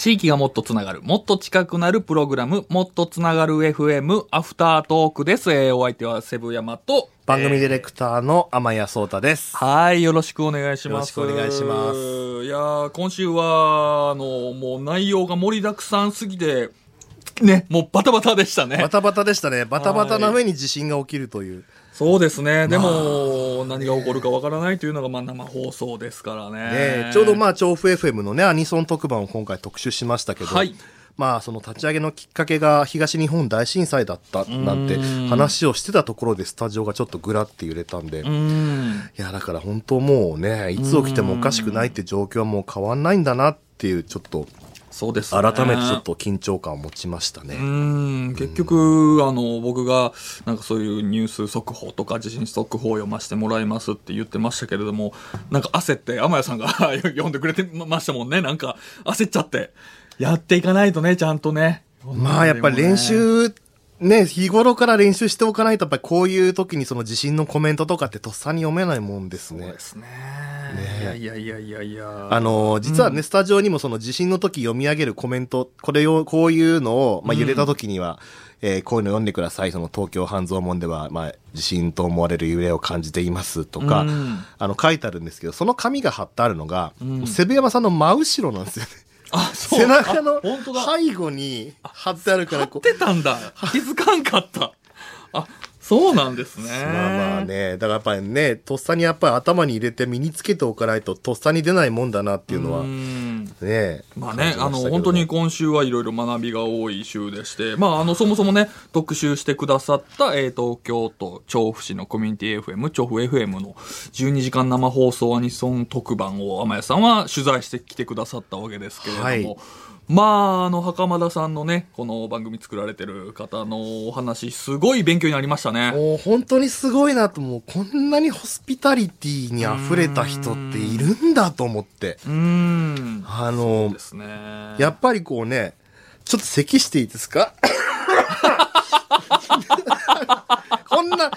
地域がもっとつながる、もっと近くなるプログラム、もっとつながる FM、アフタートークです。えーお相手はセブヤマと、番組ディレクターの天谷聡太です。はい、よろしくお願いします。よろしくお願いしますいやー今週は、あの、もう内容が盛りだくさんすぎて、ね、もうバタバタでしたね。バタバタでしたね。バタバタな上に地震が起きるという。そうですね。でも、何が起こるかわからないというのが、まあ、生放送ですからね。ねちょうどまあ、調布 FM のね、アニソン特番を今回特集しましたけど、はいまあ、その立ち上げのきっかけが東日本大震災だったなんて話をしてたところでスタジオがちょっとぐらって揺れたんで、ういん。や、だから本当もうね、いつ起きてもおかしくないって状況はもう変わんないんだなっていう、ちょっと、そうですね。改めてちょっと緊張感を持ちましたね。うん結局、あの、僕が、なんかそういうニュース速報とか地震速報を読ませてもらいますって言ってましたけれども、なんか焦って、天谷さんが 読んでくれてましたもんね。なんか、焦っちゃって。やっていかないとね、ちゃんとね。まあやっぱり練習、ね、日頃から練習しておかないと、やっぱりこういう時にその地震のコメントとかってとっさに読めないもんですねそうで。すね。いやいやいやいやいや。あの、実はね、スタジオにもその地震の時読み上げるコメント、これを、こういうのを、まあ揺れた時には、えーこういうの読んでください。その東京半蔵門では、まあ地震と思われる揺れを感じていますとか、うんあの書いてあるんですけど、その紙が貼ってあるのが、セブ山さんの真後ろなんですよね。あ、そう背中の。背後に貼ってあるから、貼ってたんだ。気づかんかった。あ、そうなんですね。まあまあね、だからやっぱりね、とっさにやっぱり頭に入れて身につけておかないと、とっさに出ないもんだなっていうのは、んね。まあね、あの、本当に今週はいろいろ学びが多い週でして、まあ、あの、そもそもね、特集してくださった、えー、東京都調布市のコミュニティ FM、調布 FM の12時間生放送アニソン特番を天谷さんは取材してきてくださったわけですけれども、はいまあ、あの、袴田さんのね、この番組作られてる方のお話、すごい勉強になりましたね。もう本当にすごいなと、もうこんなにホスピタリティに溢れた人っているんだと思って。うーん。あのね。やっぱりこうね、ちょっと咳していいですか？こんな、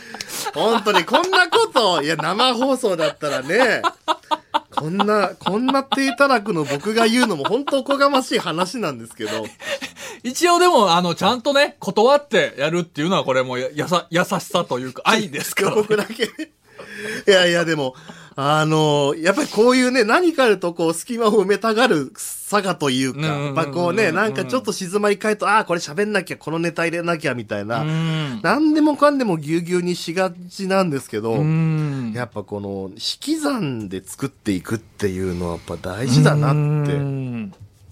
本当にこんなこと、いや生放送だったらね、こんな、こんな低たらくの僕が言うのも本当おこがましい話なんですけど、一応でも、あの、ちゃんとね、断ってやるっていうのは、これもや、やさ、優しさというか、愛ですから、僕だけね。いやいや、でも、あのやっぱりこういうね、何かあるとこう、隙間を埋めたがる差がというか、やっぱこうね、なんかちょっと静まり返ると、ああ、これ喋んなきゃ、このネタ入れなきゃ、みたいな、うん。何でもかんでもぎゅうぎゅうにしがちなんですけど、うん。やっぱこの、引き算で作っていくっていうのはやっぱ大事だなって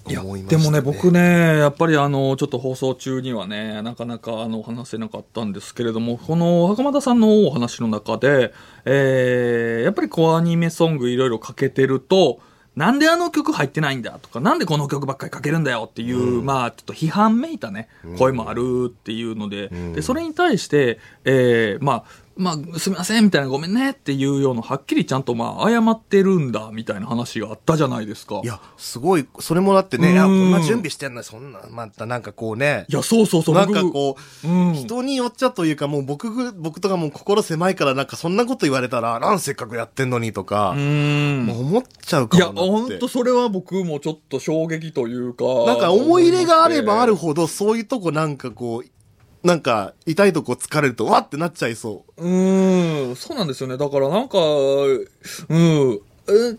思いましたね。でもね、僕ね、やっぱりあの、ちょっと放送中にはね、なかなかあの、話せなかったんですけれども、この、袴田さんのお話の中で、えー、やっぱりこう、アニメソングいろいろかけてると、なんであの曲入ってないんだとか、なんでこの曲ばっかりかけるんだよっていう、まあ、ちょっと批判めいたね、声もあるっていうので、ん。で、それに対して、えー、まあ、まあ、すみません、みたいな、ごめんねっていうような、はっきりちゃんと、まあ、謝ってるんだ、みたいな話があったじゃないですか。いや、すごい、それもだってね、うんいや、こんな準備してんのに、そんな、またなんかこうね、いや、そうそうそう、なんか僕こう、うん人によっちゃというか、もう僕ぐ、僕とかもう心狭いから、なんかそんなこと言われたら、なんせっかくやってんのにとかう、ん思っちゃうかいや、もなってほんと。それは僕もちょっと衝撃というか。なんか思い入れがあればあるほほど、そういうとこなんかこう、なんか痛いとこ疲れると、わってなっちゃいそう。うん、そうなんですよね。だからなんか、うん、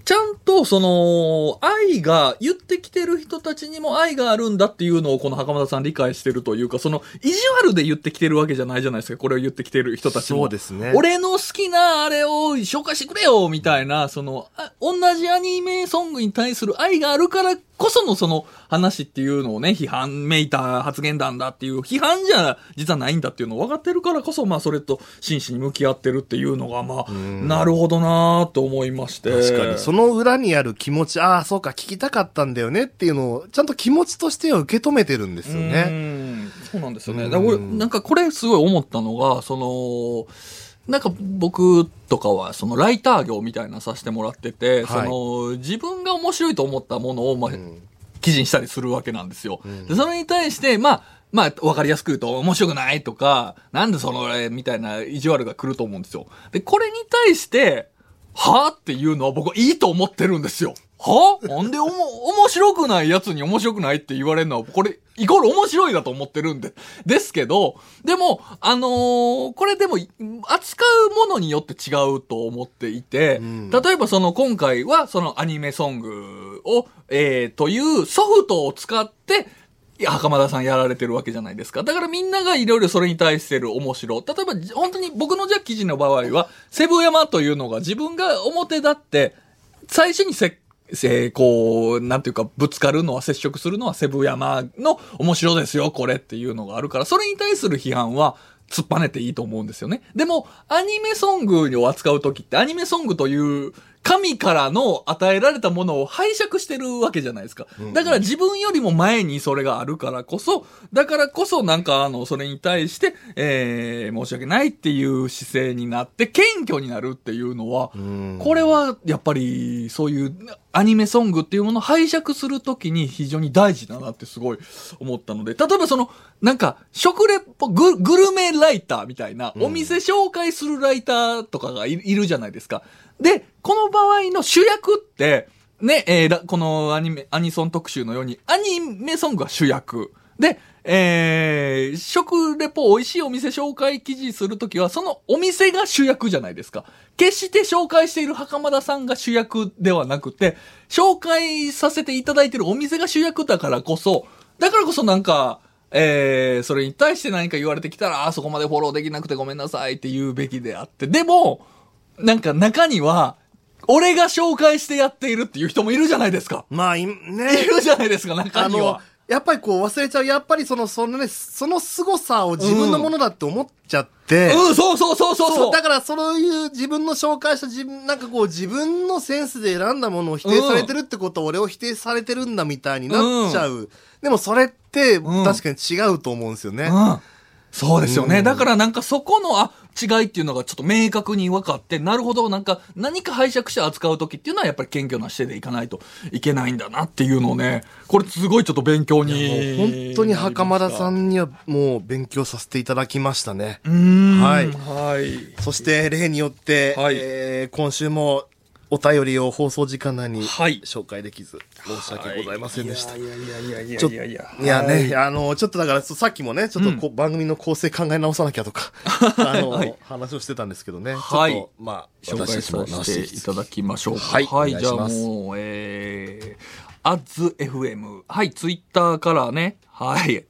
ちゃんとその、愛が、言ってきてる人たちにも愛があるんだっていうのをこの袴田さん理解してるというか、その、意地悪で言ってきてるわけじゃないじゃないですか。これを言ってきてる人たちも。そうですね俺の好きなあれを紹介してくれよみたいな、その、あ同じアニメソングに対する愛があるからこそのその話っていうのをね、批判めいた発言なんだっていう、批判じゃ実はないんだっていうのを分かってるからこそ、まあそれと真摯に向き合ってるっていうのが、まあ、なるほどなと思いまして。確かに。その裏にある気持ち、ああ、そうか、聞きたかったんだよねっていうのを、ちゃんと気持ちとしては受け止めてるんですようね。んそうなんですよね。うんだから俺なんかこれすごい思ったのが、その、なんか僕とかはそのライター業みたいなのさせてもらってて、はいその自分が面白いと思ったものを、まあん記事にしたりするわけなんですよ。んでそれに対して、まあ、まあ、わかりやすく言うと、面白くないとか、なんでその、えーみたいな意地悪が来ると思うんですよ。で、これに対して、はぁっていうのは僕はいいと思ってるんですよ。はなんでおも、面白くないやつに面白くないって言われるのは、これ、イコール面白いだと思ってるんで、ですけど、でも、あのーこれでも、扱うものによって違うと思っていて、ん。例えばその今回はそのアニメソングを、えー、というソフトを使って、袴田さんやられてるわけじゃないですか。だからみんながいろいろそれに対してる面白。例えば、本当に僕のじゃあ記事の場合は、セブ山というのが自分が表立って、最初にせ、せこう、なんていうか、ぶつかるのは、接触するのはセブ山の面白ですよ、これっていうのがあるから、それに対する批判は、突っぱねていいと思うんですよね。でも、アニメソングを扱うときって、アニメソングという、神からの与えられたものを拝借してるわけじゃないですか。だから自分よりも前にそれがあるからこそ、だからこそなんかあの、それに対して、えー、申し訳ないっていう姿勢になって、謙虚になるっていうのは、んこれはやっぱりそういうアニメソングっていうものを拝借するときに非常に大事だなってすごい思ったので、例えばその、なんか、食レポ、ググルメライターみたいな、お店紹介するライターとかがいいるじゃないですか。で、この場合の主役って、ね、えーこのアニメ、アニソン特集のように、アニメソングが主役。で、えー、食レポ美味しいお店紹介記事するときは、そのお店が主役じゃないですか。決して紹介している袴田さんが主役ではなくて、紹介させていただいているお店が主役だからこそ、だからこそなんか、えー、それに対して何か言われてきたら、あそこまでフォローできなくてごめんなさいって言うべきであって。でも、なんか中には、俺が紹介してやっているっていう人もいるじゃないですか。まあ、いいね。るじゃないですか、中あのやっぱりこう忘れちゃう。やっぱりその、そのね、その凄さを自分のものだって思っちゃって、うん、そうそうそうそうそう。だからそういう自分の紹介した自分、なんかこう自分のセンスで選んだものを否定されてるってことは俺を否定されてるんだみたいになっちゃう。でもそれってうん確かに違うと思うんですよね。うん。そうですよね。うんだからなんかそこの、あ、違いっていうのがちょっと明確に分かって、なるほど、なんか何か拝借して扱う時っていうのはやっぱり謙虚な姿勢でいかないといけないんだなっていうのをね、これすごいちょっと勉強に。本当に袴田さんにはもう勉強させていただきましたね。はいはい。そして例によって、はいえー今週もお便りを放送時間内にはい紹介できず申し訳ございませんでした。いやいやいやいやちょっといやいや。いやね、はいあの、ちょっとだから、そさっきもね、ちょっとこう、番組の構成考え直さなきゃとか、あの、はい話をしてたんですけどね。はいちょっと、まあ、紹介させていただきましょうか。はいはい、じゃあもう、えー、アッズ FM。はい、ツイッターからね。はい。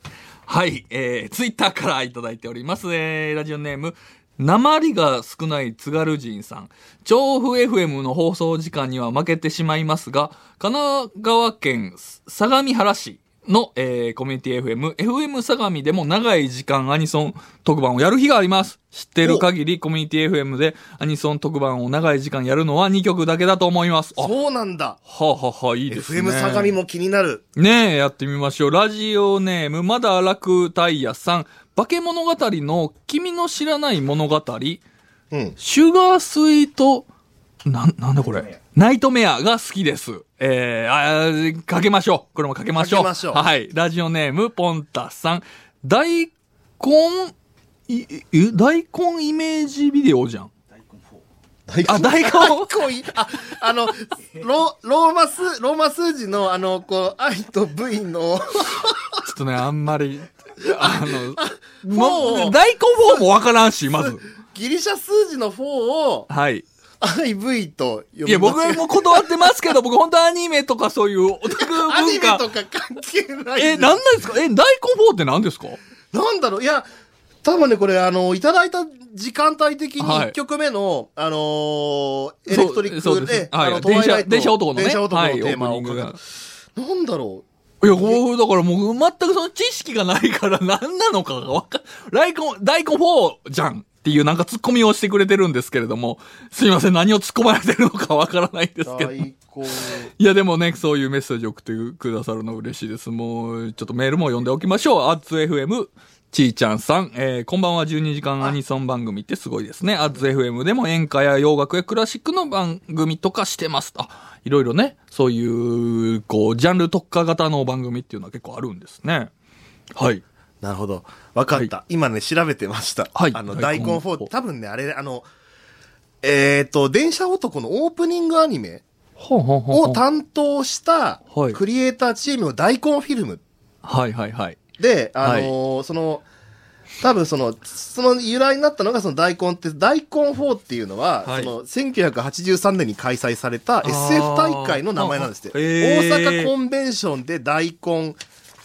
はい、えー、ツイッターからいただいております。えー、ラジオネーム、鉛が少ない津軽人さん。調布 FM の放送時間には負けてしまいますが、神奈川県相模原市の、えーコミュニティ FM、FM 相模でも長い時間アニソン特番をやる日があります。知ってる限りコミュニティ FM でアニソン特番を長い時間やるのは2曲だけだと思います。あ、はそうなんだ。あ、はあはあ、いいですね。FM 相模も気になる。ねえ、やってみましょう。ラジオネーム、まだ楽タイヤさん。化け物語の君の知らない物語。うん。シュガースイート、なん、なんだこれ？ナイトメアが好きです。えー、あーかけましょう。これもかけましょう。かけましょうはい。ラジオネーム、ポンタさん。大根、い、え大根イメージビデオじゃん。あ、大根大根あ、あの、ロ、ローマ数、ローマ数字の、あの、こう、愛と V の、ちょっとね、あんまり、あの、もう大根フォーもわからんし、まず。ギリシャ数字の4を、はい。愛 V と読みいや、僕も断ってますけど、僕本当アニメとかそういうオタクアニ文化。メとか関係ない。え、なんなんですか？え、大根フォーって何ですか？なんだろう。いや、多分ね、これ、あの、いただいた時間帯的にはい。1曲目の、あのーエレクトリックで、ですはい。あの、電車電車男のね。電車男のはいテーマをオープニングが。なんだろいや、こう、だからもう全くその知識がないから何なのかがわか大根、大根フォーじゃんっていうなんか突っ込みをしてくれてるんですけれども、すいません、何を突っ込まれてるのかわからないんですう。けど。いや、でもね、そういうメッセージ送ってくださるの嬉しいです。もう、ちょっとメールも読んでおきましょう。アッツ FM、ちーちゃんさん。えー、こんばんは、12時間アニソン番組ってすごいですね。アッツ FM でも演歌や洋楽やクラシックの番組とかしてます。あ、いろいろね、そういう、こう、ジャンル特化型の番組っていうのは結構あるんですね。はい。なるほど。わかった。今ね、調べてました。はいあの、大根大根4、多分ね、あれ、あの、えっ、と、電車男のオープニングアニメを担当したはいクリエイターチームの大根フィルムはいはいはい。で、あのーその、多分その、その由来になったのがその大根って、大根4っていうのは、はいその1983年に開催された SF 大会の名前なんですって。大阪コンベンションで大根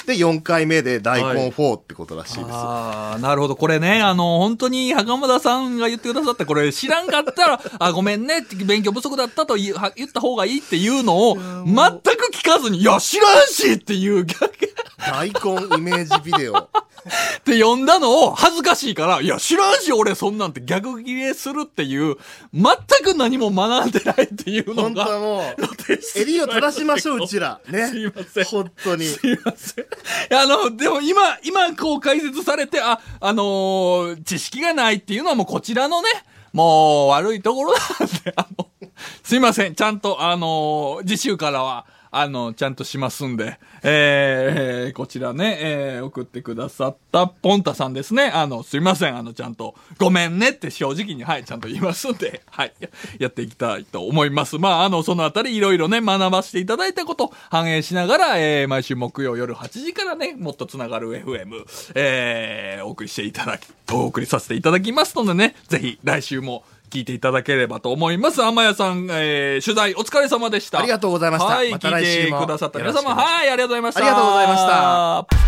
で4回目で大根4ってことらしいです。ああ、なるほど。これね、あの、本当に袴田さんが言ってくださった、これ知らんかったら、あ、ごめんねって、勉強不足だったと言うは言った方がいいっていうのを、全く聞かずに、いや、知らんしっていう逆、っ大根イメージビデオ。て読んだのを恥ずかしいから、いや、知らんし俺そんなんて逆切れするっていう、全く何も学んでないっていうの本当はが、もう、襟を正しましょう、うちら。ね。すいません本当に。すいません。あの、でも今、今こう解説されて、あ、あのー知識がないっていうのはもうこちらのね、もう悪いところなんで、あの、すいません。ちゃんと、あのー次週からは、あの、ちゃんとしますんで、えー、こちらね、えー、送ってくださったポンタさんですね。あの、すいません。あの、ちゃんと、ごめんねって正直に、はい、ちゃんと言いますんで、はい、やっていきたいと思います。まあ、あの、そのあたりいろいろね、学ばせていただいたこと、反映しながら、えー、毎週木曜夜8時からね、もっとつながる FM、えー、お送りしていただき、お送りさせていただきますのでね、ぜひ来週も聞いていただければと思います。天谷さん、えー、取材お疲れ様でした。ありがとうございましたはい、ま聞いてくださった皆様、はい、ありがとうございました。ありがとうございました。